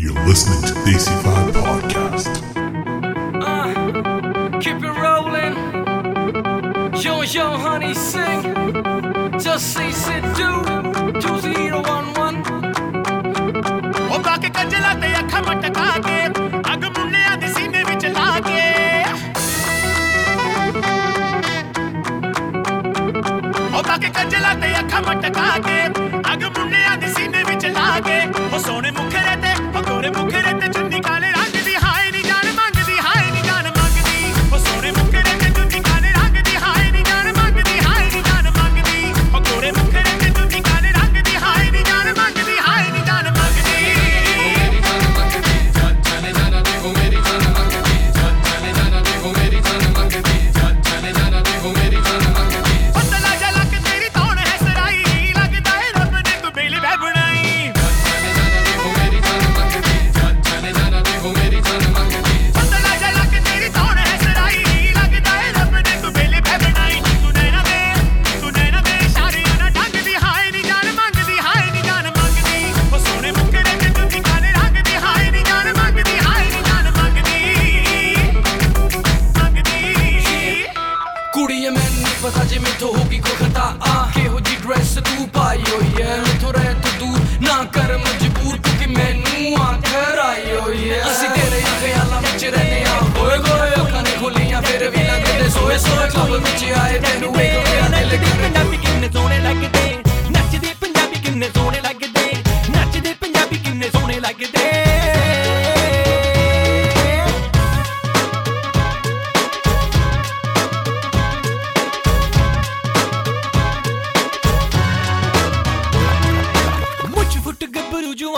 You're listening to Daisy Five Podcast. Uh, keep it rolling. Yo, yo, honey, sing. Just say, sit, do. Two zero one one. Obake kajela te akamata kage. Agamunle adisi ne vichela ke. Obake kajela te akamata kage. Agamunle adisi ne vichela ke. O sone mukhere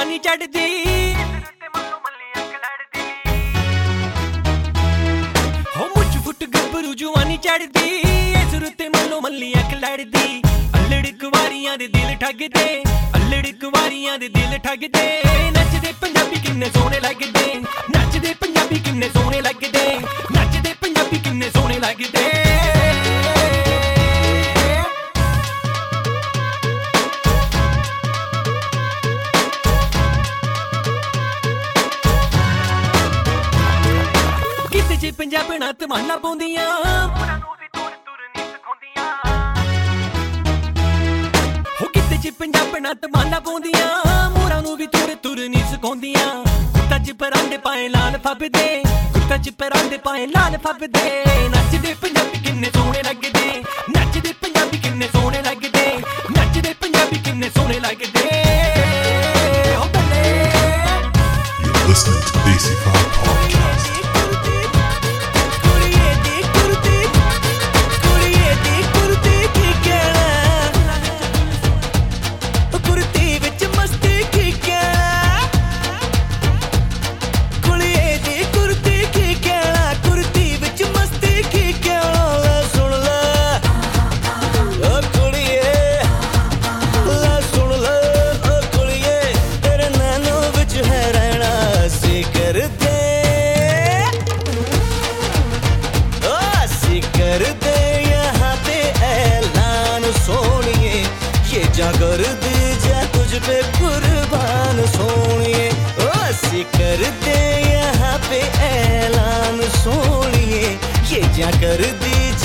ਆਪਾਂ ਨਹੀਂ ਚੜਦੀ। ਹੋ ਮੁੱਛ ਫੁੱਟ ਗੱਭਰੂ ਜਵਾਨੀ ਚੜਦੀ। ਇਸ ਰੁੱਤੇ ਮੱਲੋ ਮੱਲੀ ਅੱਖ ਲੜਦੀ। ਅਲੜ ਕੁਵਾਰੀਆਂ ਦੇ ਦਿਲ ਠੱਗਦੇ। ਅਲੜ ਕੁਵਾਰੀਆਂ ਦੇ ਦਿਲ ਠੱਗਦੇ। ਨੱਚਦੇ ਪੰਜਾਬੀ ਕਿੰਨੇ ਸੋਹਣੇ ਲੱਗਦੇ। ਨੱਚਦੇ ਪੰਜਾਬੀ ਕਿੰਨੇ ਸੋਹਣੇ ਲੱਗਦੇ। ਨੱਚਦੇ ਪੰਜਾਬੀ ਕਿੰਨੇ ਸੋਹਣੇ ਲੱਗਦੇ। ਬਿਨਾ ਤਮੰਨਾ ਪਾਉਂਦੀਆਂ। ਉਹਨਾਂ ਨੂੰ ਵੀ ਤੁਰ ਤੁਰ ਨਹੀਂ ਸਿਖਾਉਂਦੀਆਂ। ਹੋ ਕਿਤੇ ਚ ਪੰਜਾਬ ਬਿਨਾ ਤਮੰਨਾ ਪਾਉਂਦੀਆਂ ਮੋਰਾਂ ਨੂੰ ਵੀ ਤੁਰ ਤੁਰ ਨਹੀਂ ਸਿਖਾਉਂਦੀਆਂ। ਕੁੱਤਾ ਚ ਪਰਾਂਦੇ ਪਾਏ ਲਾਲ ਫੱਬਦੇ ਕੁੱਤਾ ਚ ਪਰਾਂਦੇ ਪਾਏ ਲਾਲ ਫੱਬਦੇ। ਨੱਚਦੇ ਪੰਜਾਬੀ ਕਿੰਨੇ ਸੋਹਣੇ ਲੱਗਦੇ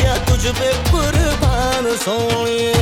ਆ ਤੁਝ ਤੇ ਕੁਰਬਾਨ ਸੋਹਣੀਏ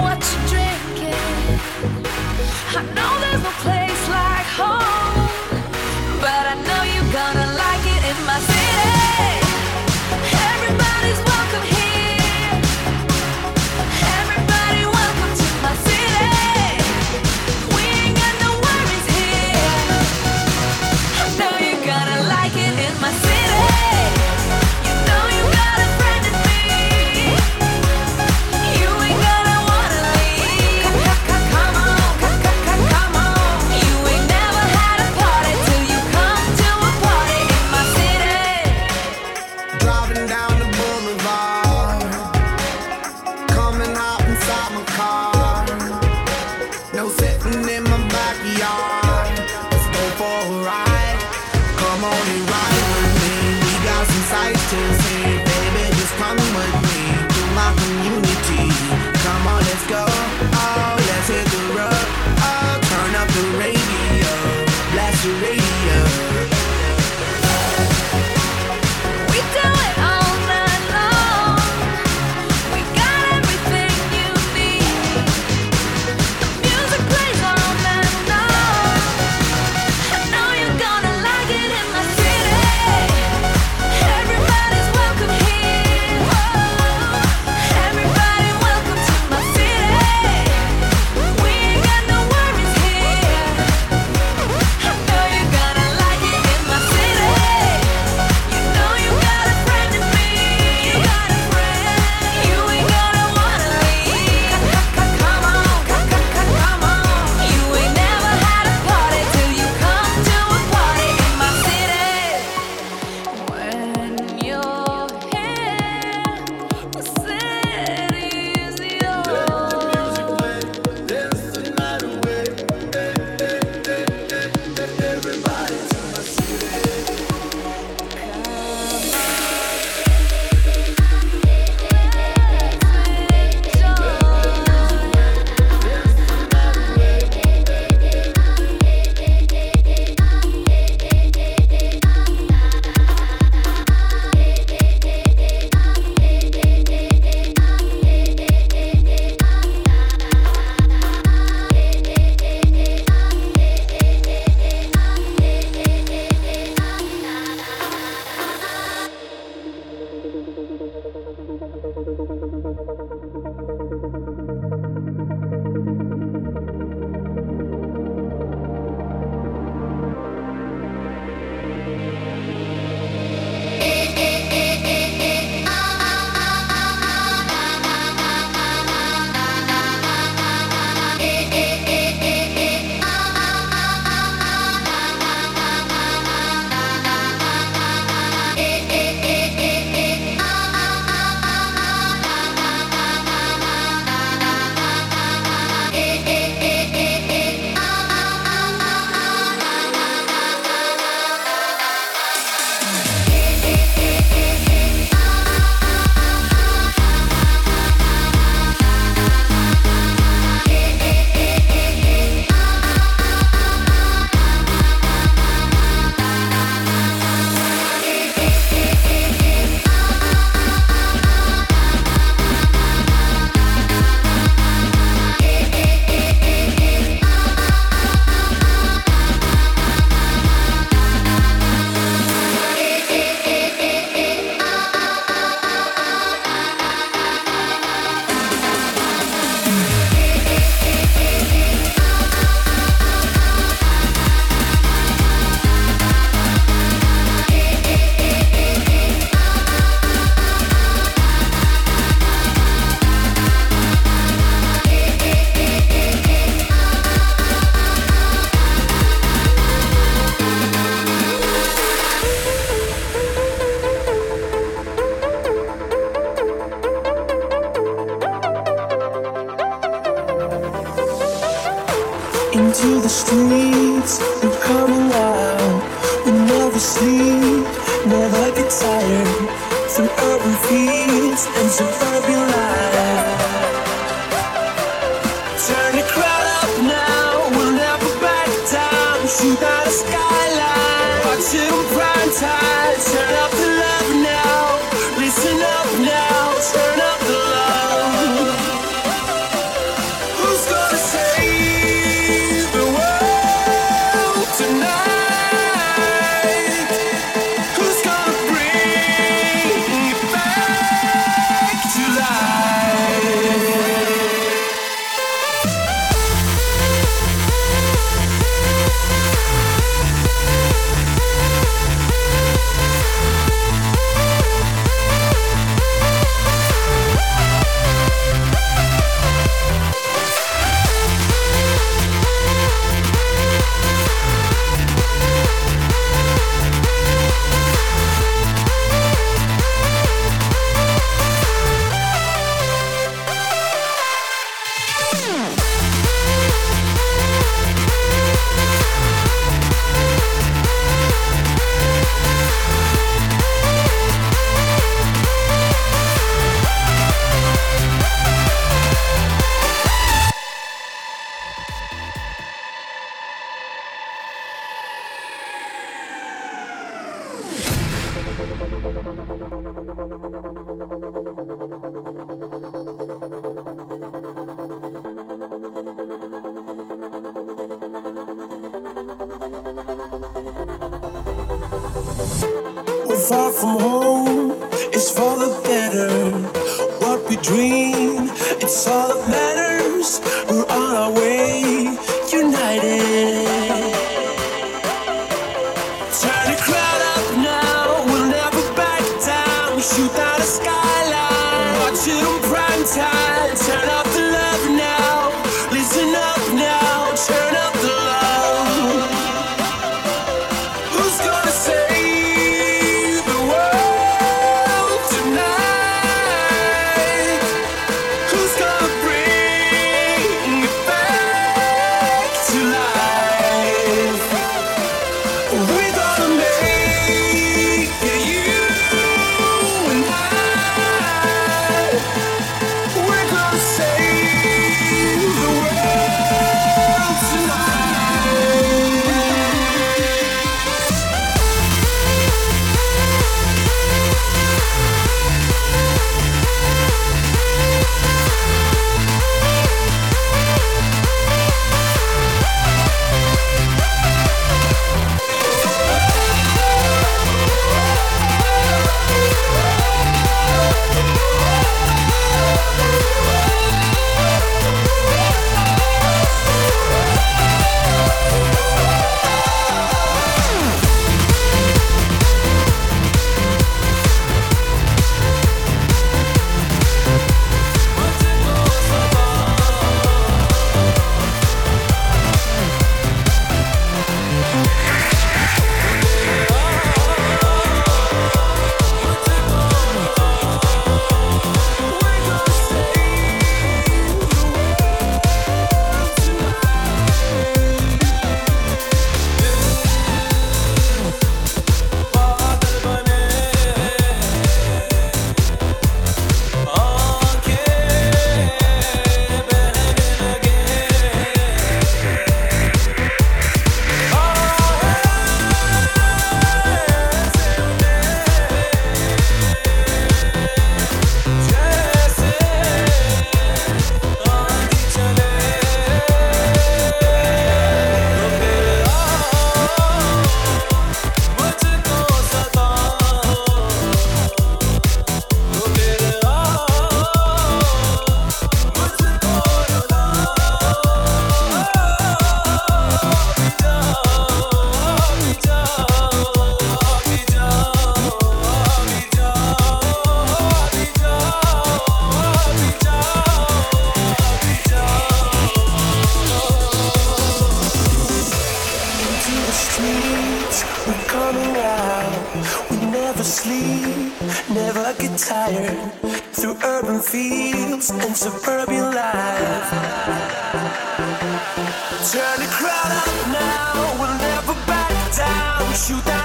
what you're drinking. I know.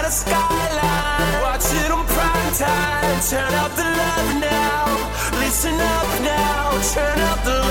the skyline, watching on prime time. Turn up the love now, listen up now, turn up the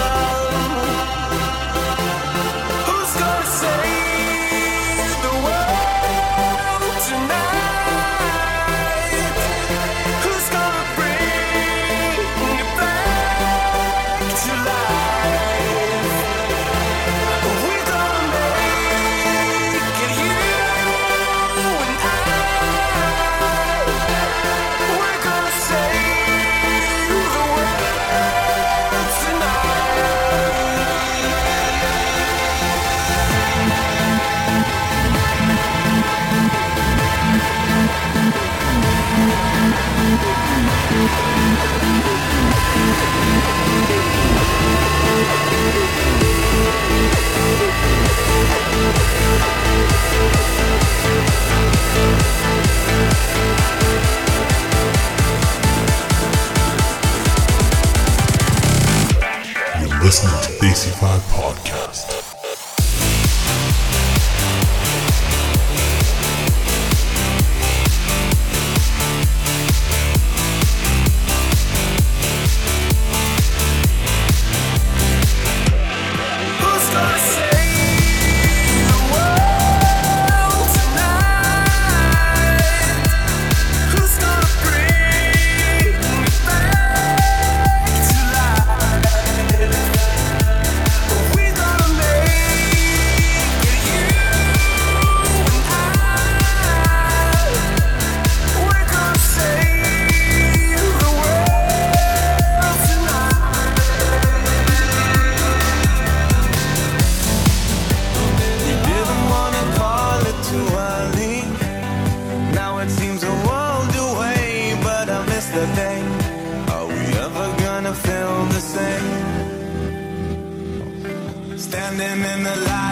in the light.